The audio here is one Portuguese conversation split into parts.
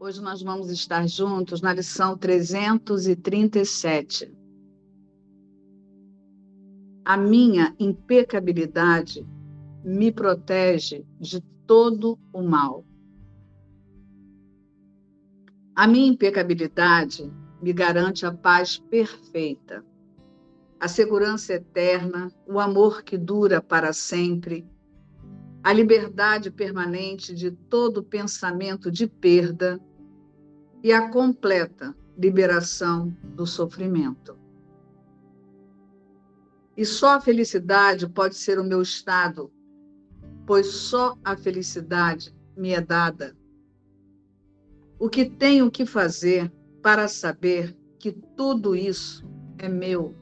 Hoje nós vamos estar juntos na lição 337. A minha impecabilidade me protege de todo o mal. A minha impecabilidade me garante a paz perfeita, a segurança eterna, o amor que dura para sempre, a liberdade permanente de todo pensamento de perda e a completa liberação do sofrimento. E só a felicidade pode ser o meu estado, pois só a felicidade me é dada. O que tenho que fazer para saber que tudo isso é meu?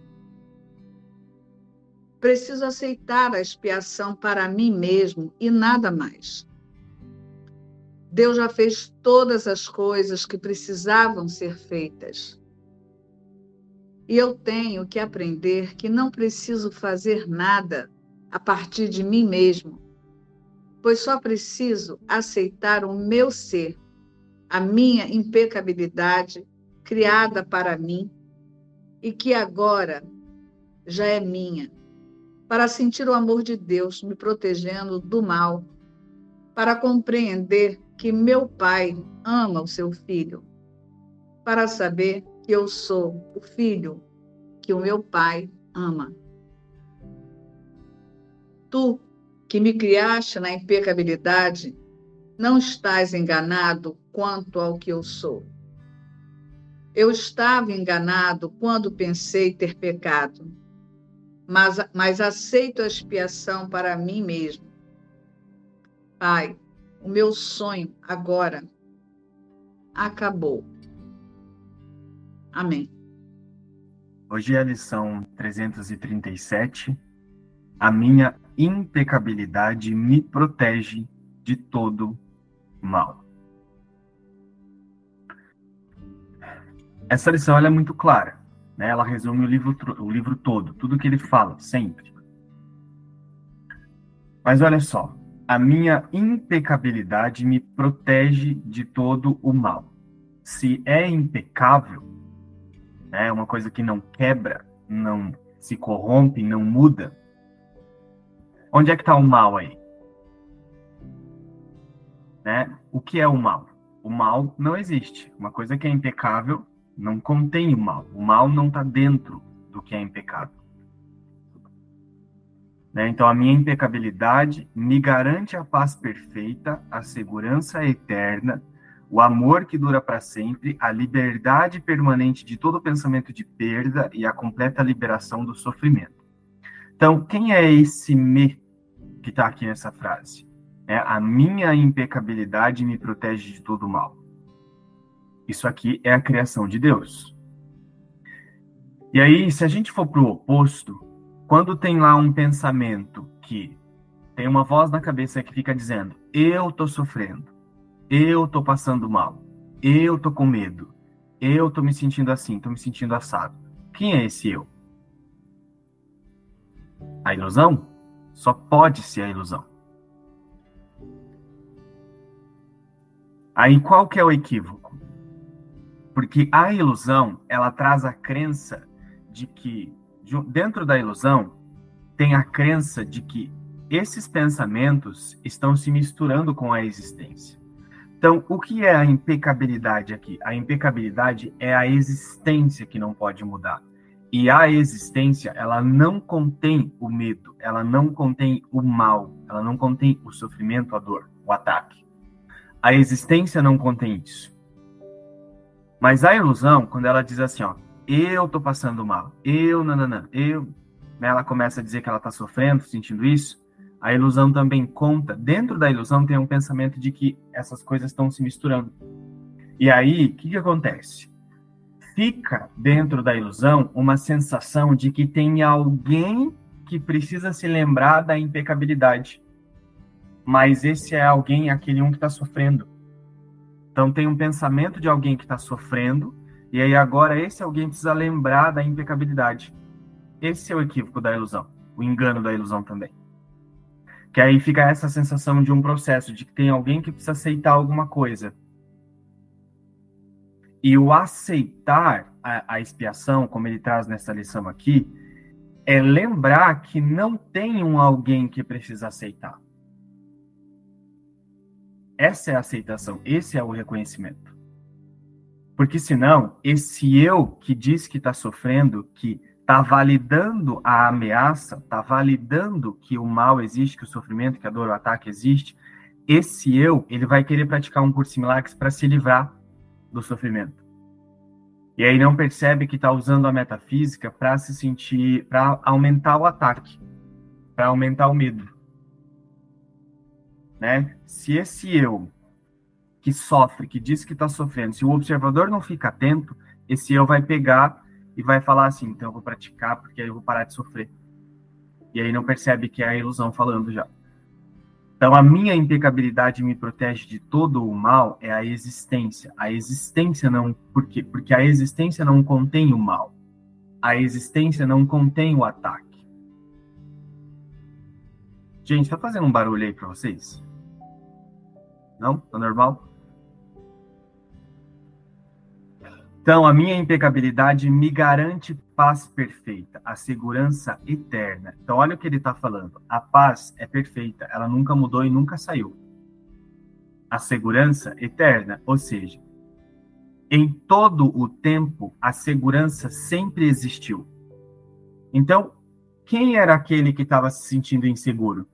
Preciso aceitar a expiação para mim mesmo e nada mais. Deus já fez todas as coisas que precisavam ser feitas. E eu tenho que aprender que não preciso fazer nada a partir de mim mesmo, pois só preciso aceitar o meu ser a minha impecabilidade criada para mim e que agora já é minha, para sentir o amor de Deus me protegendo do mal, para compreender que meu Pai ama o seu filho, para saber que eu sou o filho que o meu Pai ama. Tu, que me criaste na impecabilidade, não estás enganado quanto ao que eu sou. Eu estava enganado quando pensei ter pecado, mas, mas aceito a expiação para mim mesmo. Pai, o meu sonho agora acabou. Amém. Hoje é a lição 337. A minha impecabilidade me protege de todo mal. Essa lição é muito clara, né? Ela resume o livro, o livro todo, tudo que ele fala, sempre. Mas olha só, a minha impecabilidade me protege de todo o mal. Se é impecável, né, uma coisa que não quebra, não se corrompe, não muda, onde é que está o mal aí? Né? O que é o mal? O mal não existe. Uma coisa que é impecável não contém o mal. O mal não está dentro do que é impecável. Né? Então, a minha impecabilidade me garante a paz perfeita, a segurança eterna, o amor que dura para sempre, a liberdade permanente de todo pensamento de perda e a completa liberação do sofrimento. Então, quem é esse me que está aqui nessa frase? É a minha impecabilidade me protege de todo mal. Isso aqui é a criação de Deus. E aí, se a gente for para o oposto, quando tem lá um pensamento que tem uma voz na cabeça que fica dizendo: eu tô sofrendo, eu tô passando mal, eu tô com medo, eu tô me sentindo assim, tô me sentindo assado. Quem é esse eu? A ilusão? Só pode ser a ilusão. Aí qual que é o equívoco? Porque a ilusão, ela traz a crença de que, dentro da ilusão, tem a crença de que esses pensamentos estão se misturando com a existência. Então, o que é a impecabilidade aqui? A impecabilidade é a existência que não pode mudar. E a existência, ela não contém o medo, ela não contém o mal, ela não contém o sofrimento, a dor, o ataque. A existência não contém isso. Mas a ilusão, quando ela diz assim, ó, eu tô passando mal, eu, nananã, eu, ela começa a dizer que ela tá sofrendo, sentindo isso, a ilusão também conta, dentro da ilusão tem um pensamento de que essas coisas estão se misturando. E aí, o que, que acontece? Fica dentro da ilusão uma sensação de que tem alguém que precisa se lembrar da impecabilidade. Mas esse é alguém, aquele um que está sofrendo. Então tem um pensamento de alguém que está sofrendo, e aí agora esse alguém precisa lembrar da impecabilidade. Esse é o equívoco da ilusão, o engano da ilusão também. Que aí fica essa sensação de um processo, de que tem alguém que precisa aceitar alguma coisa. E o aceitar a, a expiação, como ele traz nessa lição aqui, é lembrar que não tem um alguém que precisa aceitar. Essa é a aceitação, esse é o reconhecimento. Porque senão, esse eu que diz que está sofrendo, que está validando a ameaça, está validando que o mal existe, que o sofrimento, que a dor, o ataque existe, esse eu, ele vai querer praticar um curso de milagres para se livrar do sofrimento. E aí não percebe que está usando a metafísica para se sentir, para aumentar o ataque, para aumentar o medo. Né? Se esse eu que sofre, que diz que está sofrendo, se o observador não fica atento, esse eu vai pegar e vai falar assim: então eu vou praticar porque aí eu vou parar de sofrer. E aí não percebe que é a ilusão falando já. Então a minha impecabilidade me protege de todo o mal é a existência. A existência não, por quê? Porque a existência não contém o mal. A existência não contém o ataque. Gente, tá fazendo um barulho aí para vocês? Não? Tá normal? Então, a minha impecabilidade me garante paz perfeita, a segurança eterna. Então, olha o que ele está falando. A paz é perfeita, ela nunca mudou e nunca saiu. A segurança eterna, ou seja, em todo o tempo, a segurança sempre existiu. Então, quem era aquele que estava se sentindo inseguro?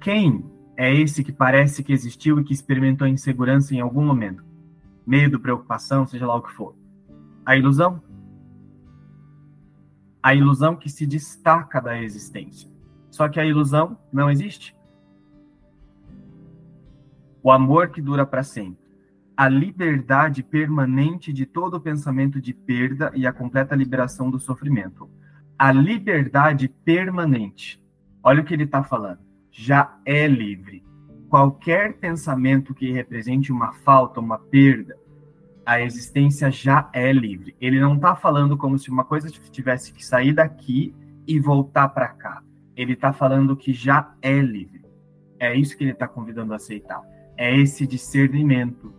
Quem é esse que parece que existiu e que experimentou insegurança em algum momento? Medo, preocupação, seja lá o que for. A ilusão. A ilusão que se destaca da existência. Só que a ilusão não existe. O amor que dura para sempre. A liberdade permanente de todo pensamento de perda e a completa liberação do sofrimento. A liberdade permanente. Olha o que ele está falando. Já é livre qualquer pensamento que represente uma falta, uma perda, a existência já é livre. Ele não está falando como se uma coisa tivesse que sair daqui e voltar para cá. Ele está falando que já é livre. É isso que ele está convidando a aceitar. É esse discernimento.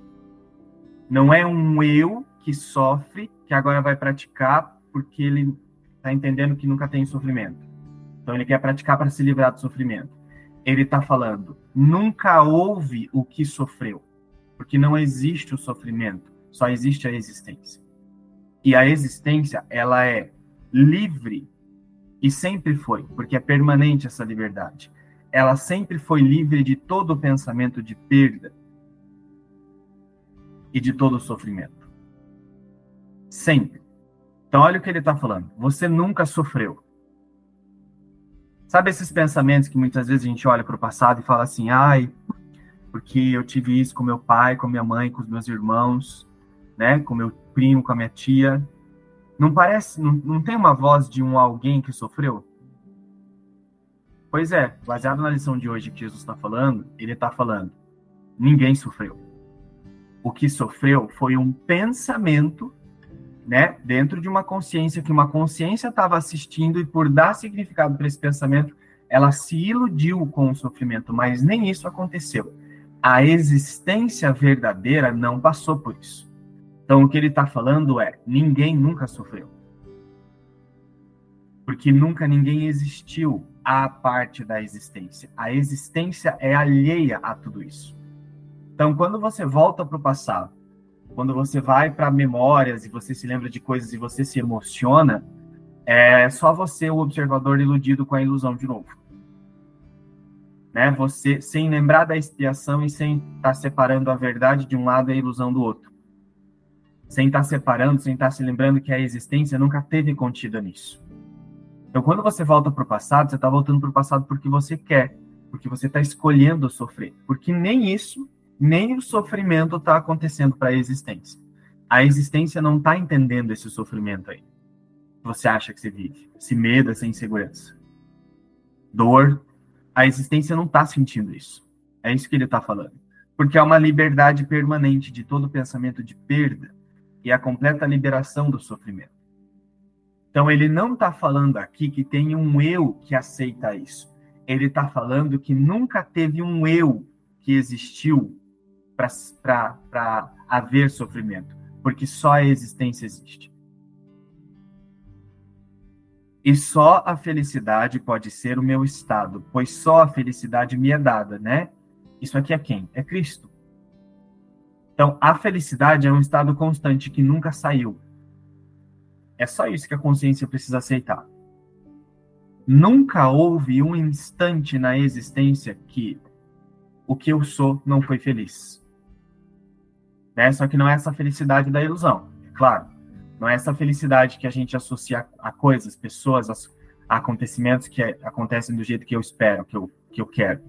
Não é um eu que sofre, que agora vai praticar porque ele está entendendo que nunca tem sofrimento. Então ele quer praticar para se livrar do sofrimento ele está falando, nunca houve o que sofreu, porque não existe o sofrimento, só existe a existência. E a existência, ela é livre e sempre foi, porque é permanente essa liberdade. Ela sempre foi livre de todo o pensamento de perda e de todo o sofrimento. Sempre. Então, olha o que ele está falando. Você nunca sofreu. Sabe esses pensamentos que muitas vezes a gente olha para o passado e fala assim, ai, porque eu tive isso com meu pai, com minha mãe, com os meus irmãos, né, com meu primo, com a minha tia. Não parece, não, não tem uma voz de um alguém que sofreu? Pois é, baseado na lição de hoje que Jesus está falando, ele está falando, ninguém sofreu. O que sofreu foi um pensamento né, dentro de uma consciência que uma consciência estava assistindo e por dar significado para esse pensamento, ela se iludiu com o sofrimento, mas nem isso aconteceu. A existência verdadeira não passou por isso. Então o que ele está falando é: ninguém nunca sofreu, porque nunca ninguém existiu à parte da existência. A existência é alheia a tudo isso. Então quando você volta para o passado quando você vai para memórias e você se lembra de coisas e você se emociona, é só você o observador iludido com a ilusão de novo. Né? Você sem lembrar da expiação e sem estar tá separando a verdade de um lado e a ilusão do outro. Sem estar tá separando, sem estar tá se lembrando que a existência nunca teve contida nisso. Então, quando você volta para o passado, você está voltando para o passado porque você quer, porque você está escolhendo sofrer, porque nem isso nem o sofrimento está acontecendo para a existência. A existência não está entendendo esse sofrimento aí. Você acha que você vive? Esse medo, essa insegurança. Dor. A existência não está sentindo isso. É isso que ele está falando. Porque é uma liberdade permanente de todo pensamento de perda e a completa liberação do sofrimento. Então, ele não está falando aqui que tem um eu que aceita isso. Ele está falando que nunca teve um eu que existiu para haver sofrimento, porque só a existência existe. E só a felicidade pode ser o meu estado, pois só a felicidade me é dada, né? Isso aqui é quem? É Cristo. Então, a felicidade é um estado constante que nunca saiu. É só isso que a consciência precisa aceitar. Nunca houve um instante na existência que o que eu sou não foi feliz. Né? Só que não é essa felicidade da ilusão, é claro. Não é essa felicidade que a gente associa a coisas, pessoas, a acontecimentos que acontecem do jeito que eu espero, que eu, que eu quero.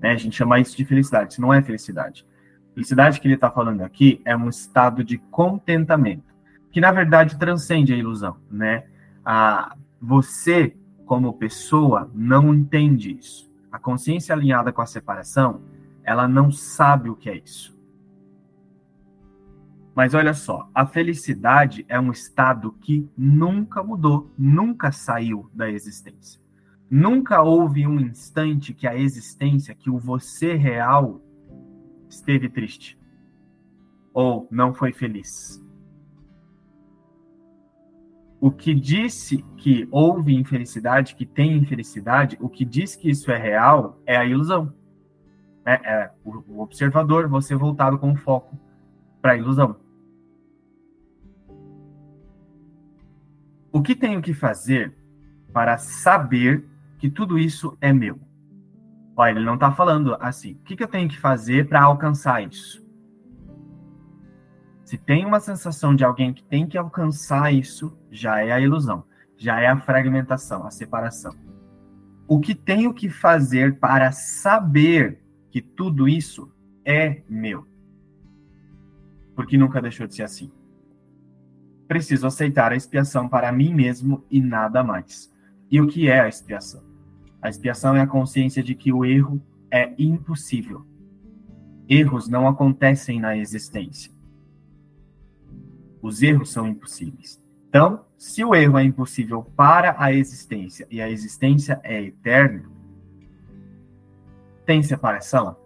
Né? A gente chama isso de felicidade, isso não é felicidade. Felicidade que ele está falando aqui é um estado de contentamento, que na verdade transcende a ilusão. Né? A, você, como pessoa, não entende isso. A consciência alinhada com a separação, ela não sabe o que é isso. Mas olha só, a felicidade é um estado que nunca mudou, nunca saiu da existência. Nunca houve um instante que a existência, que o você real esteve triste ou não foi feliz. O que disse que houve infelicidade, que tem infelicidade, o que diz que isso é real é a ilusão. É, é o, observador, você voltado com foco para a ilusão. O que tenho que fazer para saber que tudo isso é meu? Olha, ele não está falando assim. O que, que eu tenho que fazer para alcançar isso? Se tem uma sensação de alguém que tem que alcançar isso, já é a ilusão, já é a fragmentação, a separação. O que tenho que fazer para saber que tudo isso é meu? Porque nunca deixou de ser assim. Preciso aceitar a expiação para mim mesmo e nada mais. E o que é a expiação? A expiação é a consciência de que o erro é impossível. Erros não acontecem na existência. Os erros são impossíveis. Então, se o erro é impossível para a existência e a existência é eterna, tem separação?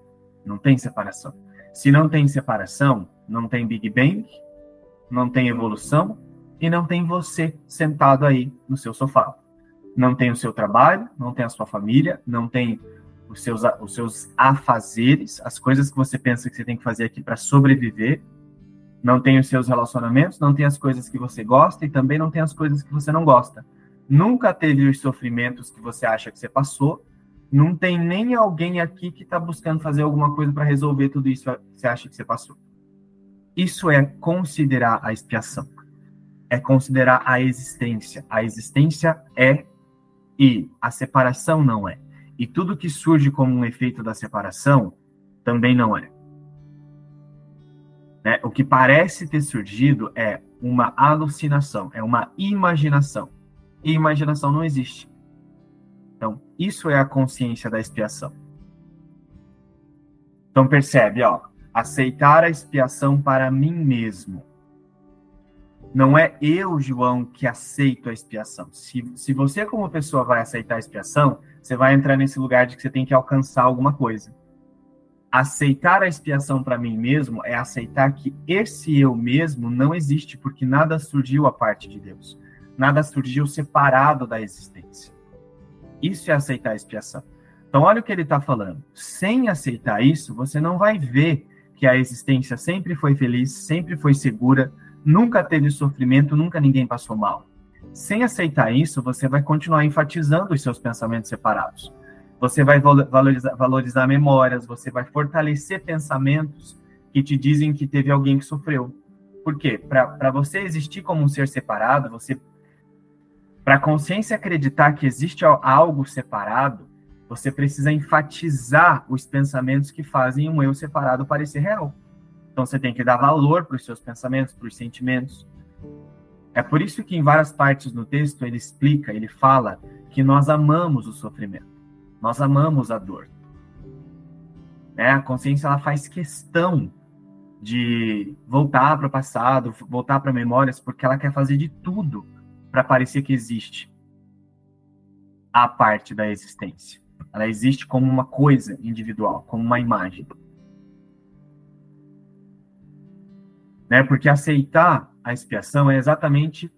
Não tem separação. Se não tem separação, não tem Big Bang, não tem evolução e não tem você sentado aí no seu sofá. Não tem o seu trabalho, não tem a sua família, não tem os seus, os seus afazeres, as coisas que você pensa que você tem que fazer aqui para sobreviver, não tem os seus relacionamentos, não tem as coisas que você gosta e também não tem as coisas que você não gosta. Nunca teve os sofrimentos que você acha que você passou. Não tem nem alguém aqui que está buscando fazer alguma coisa para resolver tudo isso que você acha que você passou. Isso é considerar a expiação. É considerar a existência. A existência é e a separação não é. E tudo que surge como um efeito da separação também não é. Né? O que parece ter surgido é uma alucinação, é uma imaginação. E imaginação não existe. Então, isso é a consciência da expiação. Então, percebe, ó, aceitar a expiação para mim mesmo. Não é eu, João, que aceito a expiação. Se, se você, como pessoa, vai aceitar a expiação, você vai entrar nesse lugar de que você tem que alcançar alguma coisa aceitar a expiação para mim mesmo é aceitar que esse eu mesmo não existe, porque nada surgiu a parte de Deus. Nada surgiu separado da existência. Isso é aceitar a expiação. Então, olha o que ele está falando. Sem aceitar isso, você não vai ver que a existência sempre foi feliz, sempre foi segura, nunca teve sofrimento, nunca ninguém passou mal. Sem aceitar isso, você vai continuar enfatizando os seus pensamentos separados. Você vai valorizar, valorizar memórias, você vai fortalecer pensamentos que te dizem que teve alguém que sofreu. Por quê? Para você existir como um ser separado, você para a consciência acreditar que existe algo separado, você precisa enfatizar os pensamentos que fazem um eu separado parecer real. Então você tem que dar valor para os seus pensamentos, para os sentimentos. É por isso que em várias partes no texto ele explica, ele fala que nós amamos o sofrimento. Nós amamos a dor. Né? A consciência ela faz questão de voltar para o passado, voltar para memórias, porque ela quer fazer de tudo para parecer que existe a parte da existência. Ela existe como uma coisa individual, como uma imagem. Né? Porque aceitar a expiação é exatamente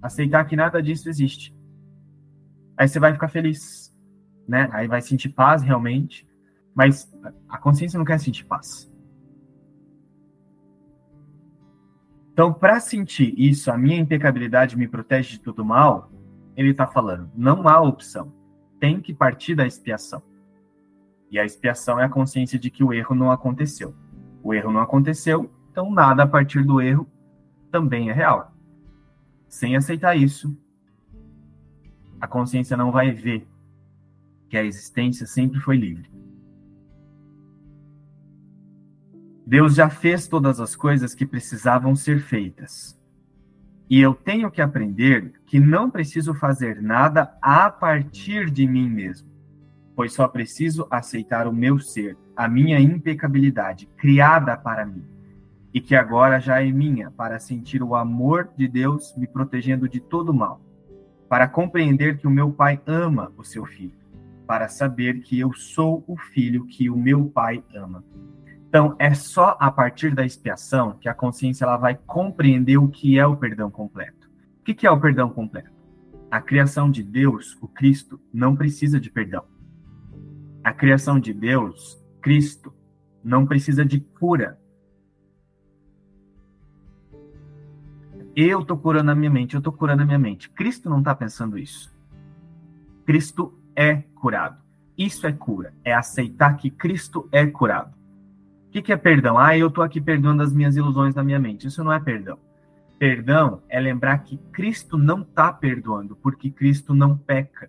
aceitar que nada disso existe. Aí você vai ficar feliz, né? Aí vai sentir paz realmente, mas a consciência não quer sentir paz. Então, para sentir isso, a minha impecabilidade me protege de todo mal, ele está falando, não há opção. Tem que partir da expiação. E a expiação é a consciência de que o erro não aconteceu. O erro não aconteceu, então nada a partir do erro também é real. Sem aceitar isso, a consciência não vai ver que a existência sempre foi livre. Deus já fez todas as coisas que precisavam ser feitas. E eu tenho que aprender que não preciso fazer nada a partir de mim mesmo pois só preciso aceitar o meu ser, a minha impecabilidade, criada para mim, e que agora já é minha, para sentir o amor de Deus me protegendo de todo mal, para compreender que o meu Pai ama o seu filho, para saber que eu sou o filho que o meu Pai ama. Então, é só a partir da expiação que a consciência ela vai compreender o que é o perdão completo. O que é o perdão completo? A criação de Deus, o Cristo, não precisa de perdão a criação de Deus, Cristo, não precisa de cura. Eu estou curando a minha mente, eu estou curando a minha mente. Cristo não está pensando isso. Cristo é curado. Isso é cura. É aceitar que Cristo é curado. Que, que é perdão? Ah, eu estou aqui perdoando as minhas ilusões na minha mente. Isso não é perdão. Perdão é lembrar que Cristo não está perdoando, porque Cristo não peca.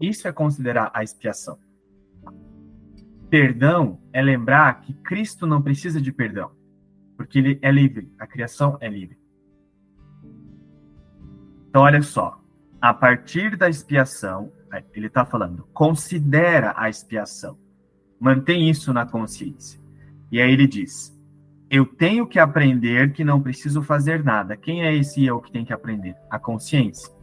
Isso é considerar a expiação. Perdão é lembrar que Cristo não precisa de perdão, porque ele é livre, a criação é livre. Então, olha só, a partir da expiação, ele está falando, considera a expiação, mantém isso na consciência. E aí ele diz: Eu tenho que aprender que não preciso fazer nada. Quem é esse eu que tem que aprender? A consciência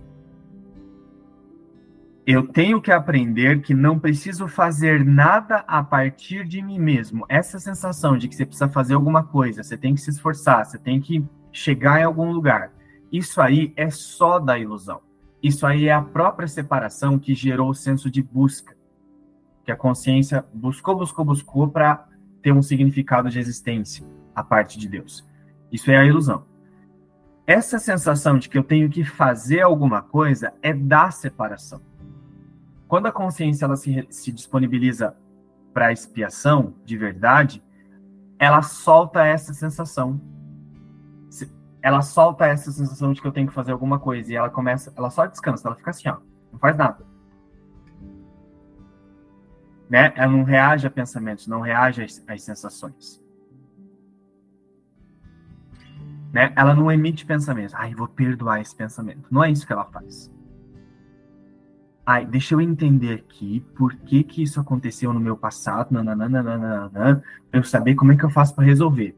eu tenho que aprender que não preciso fazer nada a partir de mim mesmo. Essa sensação de que você precisa fazer alguma coisa, você tem que se esforçar, você tem que chegar em algum lugar. Isso aí é só da ilusão. Isso aí é a própria separação que gerou o senso de busca. Que a consciência buscou, buscou, buscou para ter um significado de existência a parte de Deus. Isso é a ilusão. Essa sensação de que eu tenho que fazer alguma coisa é da separação quando a consciência ela se, se disponibiliza para a expiação de verdade, ela solta essa sensação. Ela solta essa sensação de que eu tenho que fazer alguma coisa e ela começa, ela só descansa, ela fica assim, ó, não faz nada. Né? Ela não reage a pensamentos, não reage às, às sensações. Né? Ela não emite pensamentos. Ai, vou perdoar esse pensamento. Não é isso que ela faz. Ai, deixa eu entender aqui por que que isso aconteceu no meu passado, para eu saber como é que eu faço para resolver.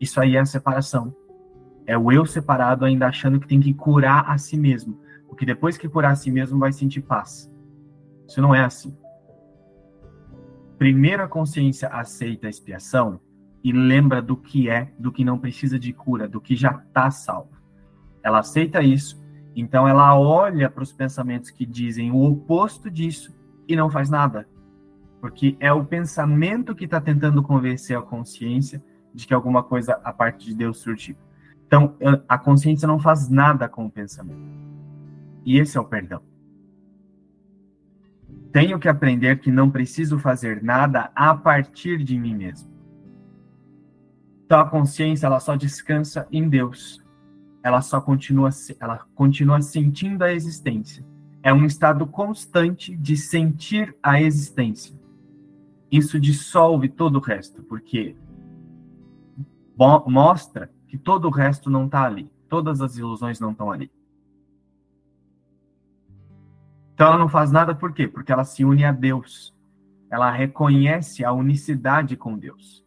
Isso aí é a separação. É o eu separado ainda achando que tem que curar a si mesmo. Porque depois que curar a si mesmo, vai sentir paz. Isso não é assim. Primeiro a consciência aceita a expiação e lembra do que é, do que não precisa de cura, do que já está salvo. Ela aceita isso então ela olha para os pensamentos que dizem o oposto disso e não faz nada. Porque é o pensamento que está tentando convencer a consciência de que alguma coisa a parte de Deus surgiu. Então a consciência não faz nada com o pensamento. E esse é o perdão. Tenho que aprender que não preciso fazer nada a partir de mim mesmo. Então a consciência ela só descansa em Deus ela só continua, ela continua sentindo a existência. É um estado constante de sentir a existência. Isso dissolve todo o resto, porque mostra que todo o resto não está ali. Todas as ilusões não estão ali. Então ela não faz nada por quê? Porque ela se une a Deus. Ela reconhece a unicidade com Deus.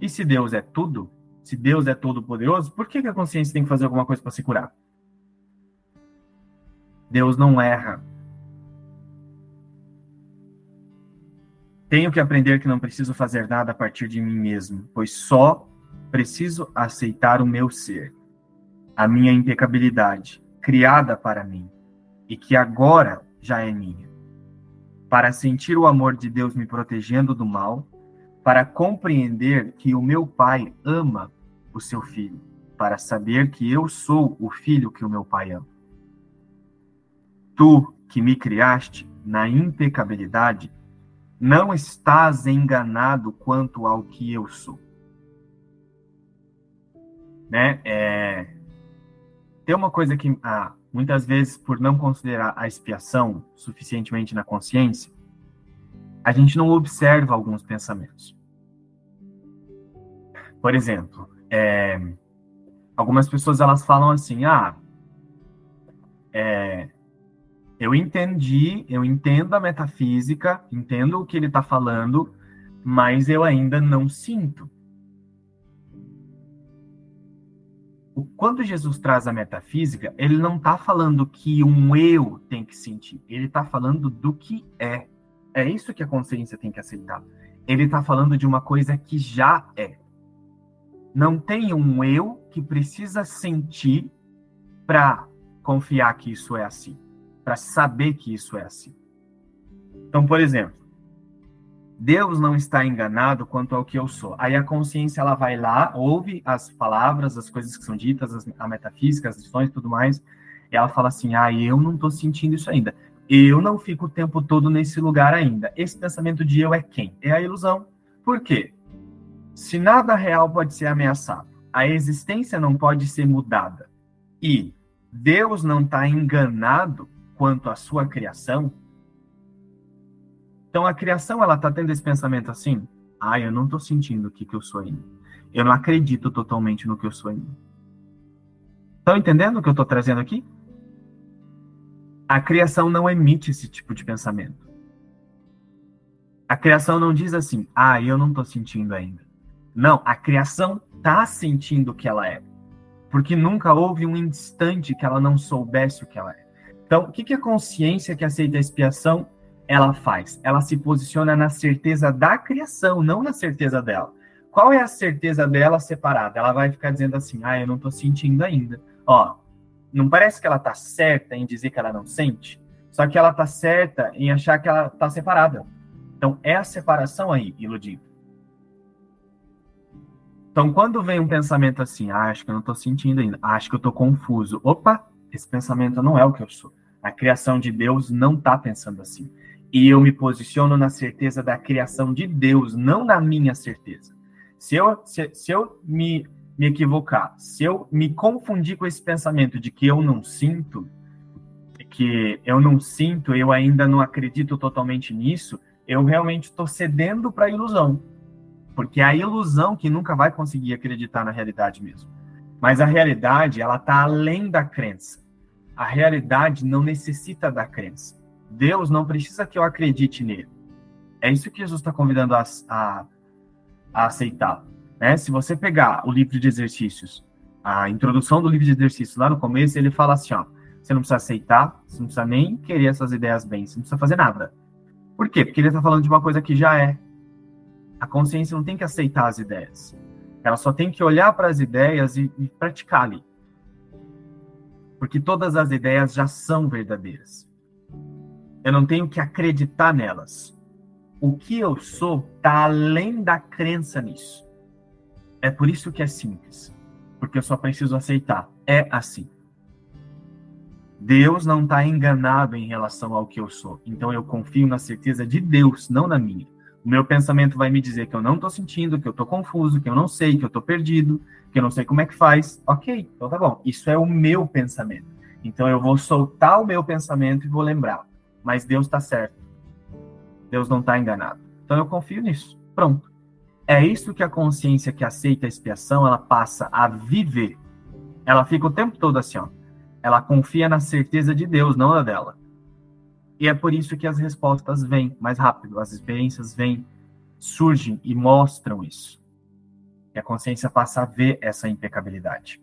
E se Deus é tudo, se Deus é todo poderoso, por que, que a consciência tem que fazer alguma coisa para se curar? Deus não erra. Tenho que aprender que não preciso fazer nada a partir de mim mesmo, pois só preciso aceitar o meu ser, a minha impecabilidade, criada para mim, e que agora já é minha. Para sentir o amor de Deus me protegendo do mal, para compreender que o meu Pai ama o seu filho, para saber que eu sou o filho que o meu Pai ama. Tu, que me criaste na impecabilidade, não estás enganado quanto ao que eu sou. Né? É... Tem uma coisa que muitas vezes, por não considerar a expiação suficientemente na consciência, a gente não observa alguns pensamentos. Por exemplo, é... algumas pessoas elas falam assim, ah, é, eu entendi, eu entendo a metafísica, entendo o que ele está falando, mas eu ainda não sinto. Quando Jesus traz a metafísica, ele não está falando que um eu tem que sentir, ele está falando do que é. É isso que a consciência tem que aceitar. Ele está falando de uma coisa que já é. Não tem um eu que precisa sentir para confiar que isso é assim para saber que isso é assim. Então, por exemplo, Deus não está enganado quanto ao que eu sou. Aí a consciência ela vai lá, ouve as palavras, as coisas que são ditas, as, a metafísica, as lições tudo mais, e ela fala assim: "Ah, eu não estou sentindo isso ainda. Eu não fico o tempo todo nesse lugar ainda. Esse pensamento de eu é quem? É a ilusão. Por quê? Se nada real pode ser ameaçado, a existência não pode ser mudada e Deus não está enganado, quanto à sua criação, então a criação ela está tendo esse pensamento assim: ah, eu não estou sentindo o que, que eu sou ainda. Eu não acredito totalmente no que eu sou ainda. Estão entendendo o que eu estou trazendo aqui? A criação não emite esse tipo de pensamento. A criação não diz assim, ah, eu não estou sentindo ainda. Não, a criação está sentindo o que ela é. Porque nunca houve um instante que ela não soubesse o que ela é. Então, o que, que a consciência que aceita a expiação ela faz? Ela se posiciona na certeza da criação, não na certeza dela. Qual é a certeza dela separada? Ela vai ficar dizendo assim: ah, eu não estou sentindo ainda. Ó, não parece que ela está certa em dizer que ela não sente? Só que ela está certa em achar que ela está separada. Então, é a separação aí, iludido. Então, quando vem um pensamento assim, ah, acho que eu não estou sentindo ainda, acho que eu estou confuso. Opa, esse pensamento não é o que eu sou. A criação de Deus não está pensando assim. E eu me posiciono na certeza da criação de Deus, não na minha certeza. Se eu, se, se eu me, me equivocar, se eu me confundir com esse pensamento de que eu não sinto, que eu não sinto, eu ainda não acredito totalmente nisso, eu realmente estou cedendo para a ilusão. Porque é a ilusão que nunca vai conseguir acreditar na realidade mesmo. Mas a realidade, ela está além da crença. A realidade não necessita da crença. Deus não precisa que eu acredite nele. É isso que Jesus está convidando a, a, a aceitar. Né? Se você pegar o livro de exercícios, a introdução do livro de exercícios lá no começo, ele fala assim, ó, você não precisa aceitar, você não precisa nem querer essas ideias bem, você não precisa fazer nada. Por quê? Porque ele está falando de uma coisa que já é. A consciência não tem que aceitar as ideias. Ela só tem que olhar para as ideias e, e praticar ali porque todas as ideias já são verdadeiras. Eu não tenho que acreditar nelas. O que eu sou está além da crença nisso. É por isso que é simples, porque eu só preciso aceitar. É assim. Deus não está enganado em relação ao que eu sou. Então eu confio na certeza de Deus, não na minha. O meu pensamento vai me dizer que eu não estou sentindo, que eu estou confuso, que eu não sei, que eu estou perdido, que eu não sei como é que faz. Ok, então tá bom. Isso é o meu pensamento. Então eu vou soltar o meu pensamento e vou lembrar. Mas Deus está certo. Deus não está enganado. Então eu confio nisso. Pronto. É isso que a consciência que aceita a expiação, ela passa a viver. Ela fica o tempo todo assim, ó. Ela confia na certeza de Deus, não na dela. E é por isso que as respostas vêm mais rápido, as experiências vêm, surgem e mostram isso. E a consciência passa a ver essa impecabilidade.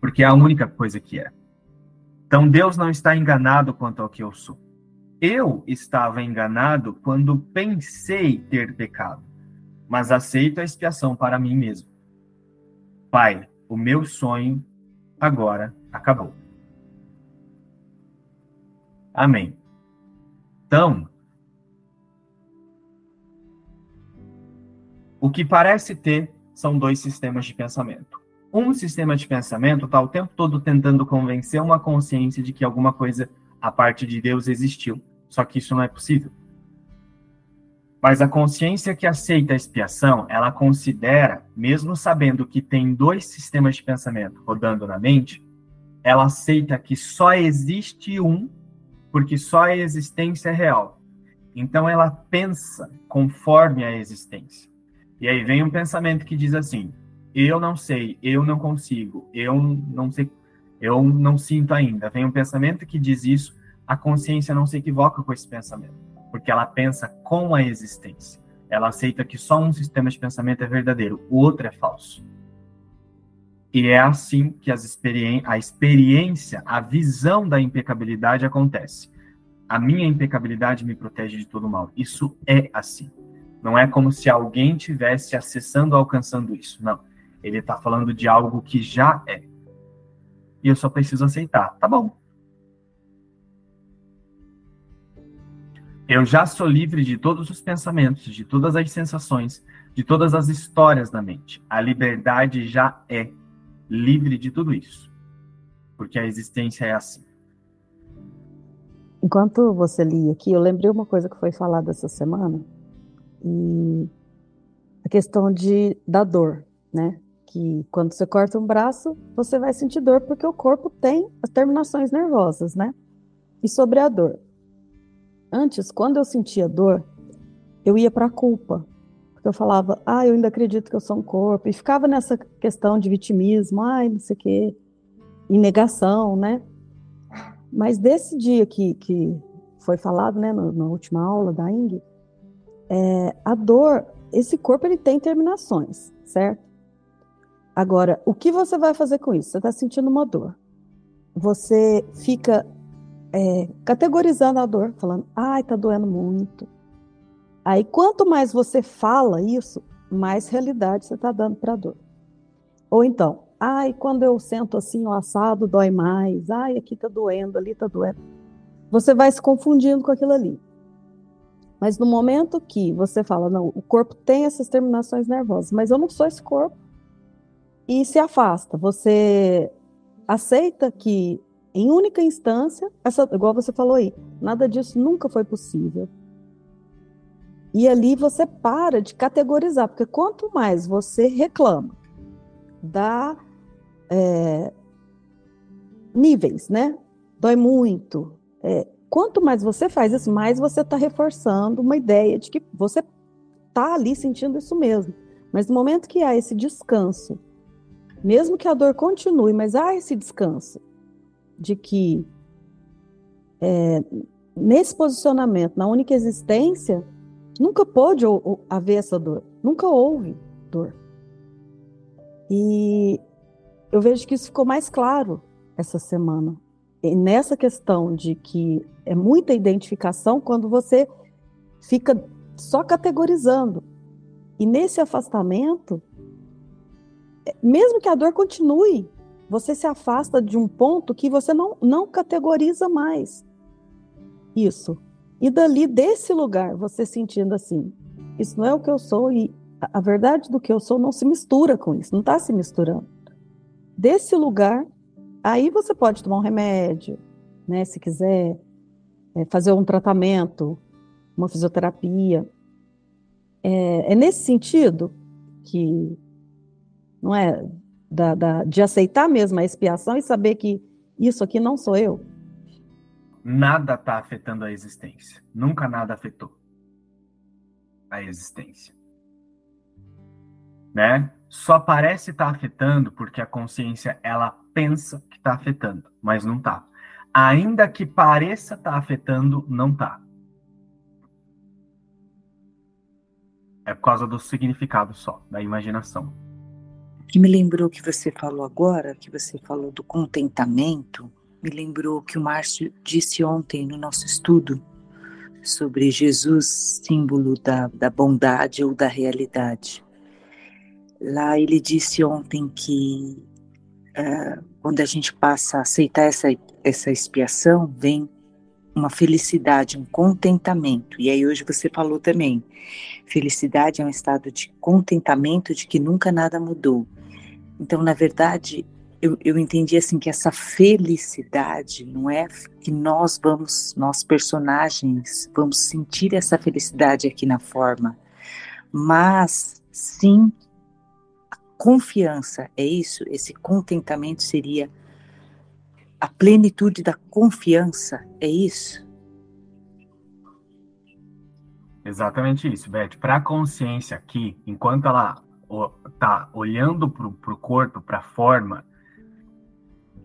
Porque é a única coisa que é. Então Deus não está enganado quanto ao que eu sou. Eu estava enganado quando pensei ter pecado, mas aceito a expiação para mim mesmo. Pai, o meu sonho agora acabou. Amém. Então, o que parece ter são dois sistemas de pensamento. Um sistema de pensamento está o tempo todo tentando convencer uma consciência de que alguma coisa a parte de Deus existiu, só que isso não é possível. Mas a consciência que aceita a expiação, ela considera, mesmo sabendo que tem dois sistemas de pensamento rodando na mente, ela aceita que só existe um, porque só a existência é real. Então ela pensa conforme a existência. E aí vem um pensamento que diz assim: eu não sei, eu não consigo, eu não sei, eu não sinto ainda. Vem um pensamento que diz isso, a consciência não se equivoca com esse pensamento, porque ela pensa com a existência. Ela aceita que só um sistema de pensamento é verdadeiro, o outro é falso. E é assim que a experiência, a visão da impecabilidade acontece. A minha impecabilidade me protege de todo mal. Isso é assim. Não é como se alguém tivesse acessando, alcançando isso. Não. Ele está falando de algo que já é. E eu só preciso aceitar. Tá bom. Eu já sou livre de todos os pensamentos, de todas as sensações, de todas as histórias na mente. A liberdade já é livre de tudo isso. Porque a existência é assim. Enquanto você lia aqui, eu lembrei uma coisa que foi falada essa semana e a questão de, da dor, né? Que quando você corta um braço, você vai sentir dor porque o corpo tem as terminações nervosas, né? E sobre a dor. Antes, quando eu sentia dor, eu ia para a culpa. Porque eu falava, ah, eu ainda acredito que eu sou um corpo. E ficava nessa questão de vitimismo, ai, não sei o quê, e negação, né? Mas desse dia que, que foi falado, né, na, na última aula da Ing, é, a dor, esse corpo ele tem terminações, certo? Agora, o que você vai fazer com isso? Você está sentindo uma dor. Você fica é, categorizando a dor, falando, ai, tá doendo muito. Aí, quanto mais você fala isso, mais realidade você está dando para a dor. Ou então, ai, quando eu sento assim, o assado dói mais, ai, aqui tá doendo, ali tá doendo. Você vai se confundindo com aquilo ali. Mas no momento que você fala, não, o corpo tem essas terminações nervosas, mas eu não sou esse corpo, e se afasta, você aceita que, em única instância, essa, igual você falou aí, nada disso nunca foi possível. E ali você para de categorizar, porque quanto mais você reclama, dá é, níveis, né? Dói muito, é, Quanto mais você faz isso, mais você está reforçando uma ideia de que você está ali sentindo isso mesmo. Mas no momento que há esse descanso, mesmo que a dor continue, mas há esse descanso de que é, nesse posicionamento, na única existência, nunca pôde haver essa dor, nunca houve dor. E eu vejo que isso ficou mais claro essa semana. E nessa questão de que é muita identificação quando você fica só categorizando. E nesse afastamento, mesmo que a dor continue, você se afasta de um ponto que você não, não categoriza mais isso. E dali, desse lugar, você sentindo assim, isso não é o que eu sou e a verdade do que eu sou não se mistura com isso, não está se misturando. Desse lugar, aí você pode tomar um remédio, né, se quiser, é, fazer um tratamento, uma fisioterapia. É, é, nesse sentido que, não é, da, da, de aceitar mesmo a expiação e saber que isso aqui não sou eu. Nada está afetando a existência. Nunca nada afetou a existência. Né? Só parece estar tá afetando porque a consciência ela pensa que está afetando, mas não está ainda que pareça estar tá afetando, não está. É por causa do significado só, da imaginação. Que me lembrou que você falou agora, que você falou do contentamento, me lembrou que o Márcio disse ontem no nosso estudo sobre Jesus, símbolo da, da bondade ou da realidade. Lá ele disse ontem que uh, quando a gente passa a aceitar essa, essa expiação, vem uma felicidade, um contentamento. E aí hoje você falou também, felicidade é um estado de contentamento de que nunca nada mudou. Então, na verdade, eu, eu entendi assim que essa felicidade não é que nós vamos, nós personagens, vamos sentir essa felicidade aqui na forma, mas sim a confiança, é isso? Esse contentamento seria a plenitude da confiança, é isso? Exatamente isso, Beth. Para a consciência aqui, enquanto ela está olhando para o corpo, para a forma,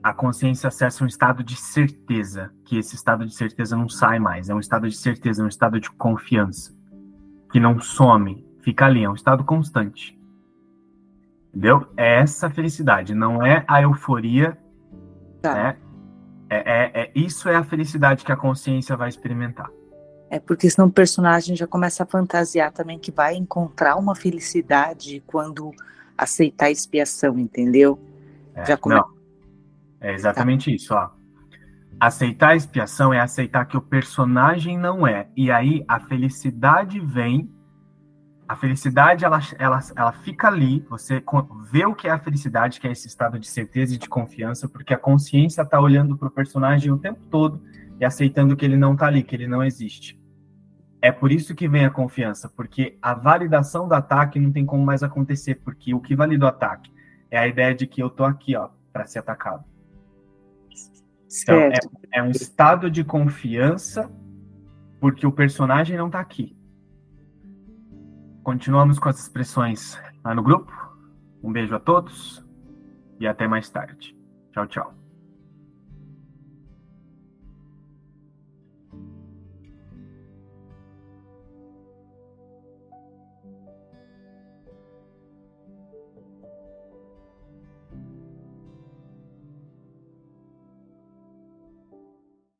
a consciência acessa um estado de certeza, que esse estado de certeza não sai mais, é um estado de certeza, é um estado de confiança, que não some, fica ali, é um estado constante. Entendeu? É essa felicidade, não é a euforia, tá. né? É, é, é, isso é a felicidade que a consciência vai experimentar. É porque senão o personagem já começa a fantasiar também que vai encontrar uma felicidade quando aceitar a expiação, entendeu? É, já come... Não, é exatamente tá. isso, ó. Aceitar a expiação é aceitar que o personagem não é. E aí a felicidade vem a felicidade ela, ela, ela fica ali, você vê o que é a felicidade, que é esse estado de certeza e de confiança, porque a consciência está olhando para o personagem o tempo todo e aceitando que ele não está ali, que ele não existe. É por isso que vem a confiança, porque a validação do ataque não tem como mais acontecer, porque o que valida o ataque é a ideia de que eu tô aqui, ó, para ser atacado. Então, é, é um estado de confiança, porque o personagem não está aqui. Continuamos com as expressões lá no grupo. Um beijo a todos e até mais tarde. Tchau, tchau.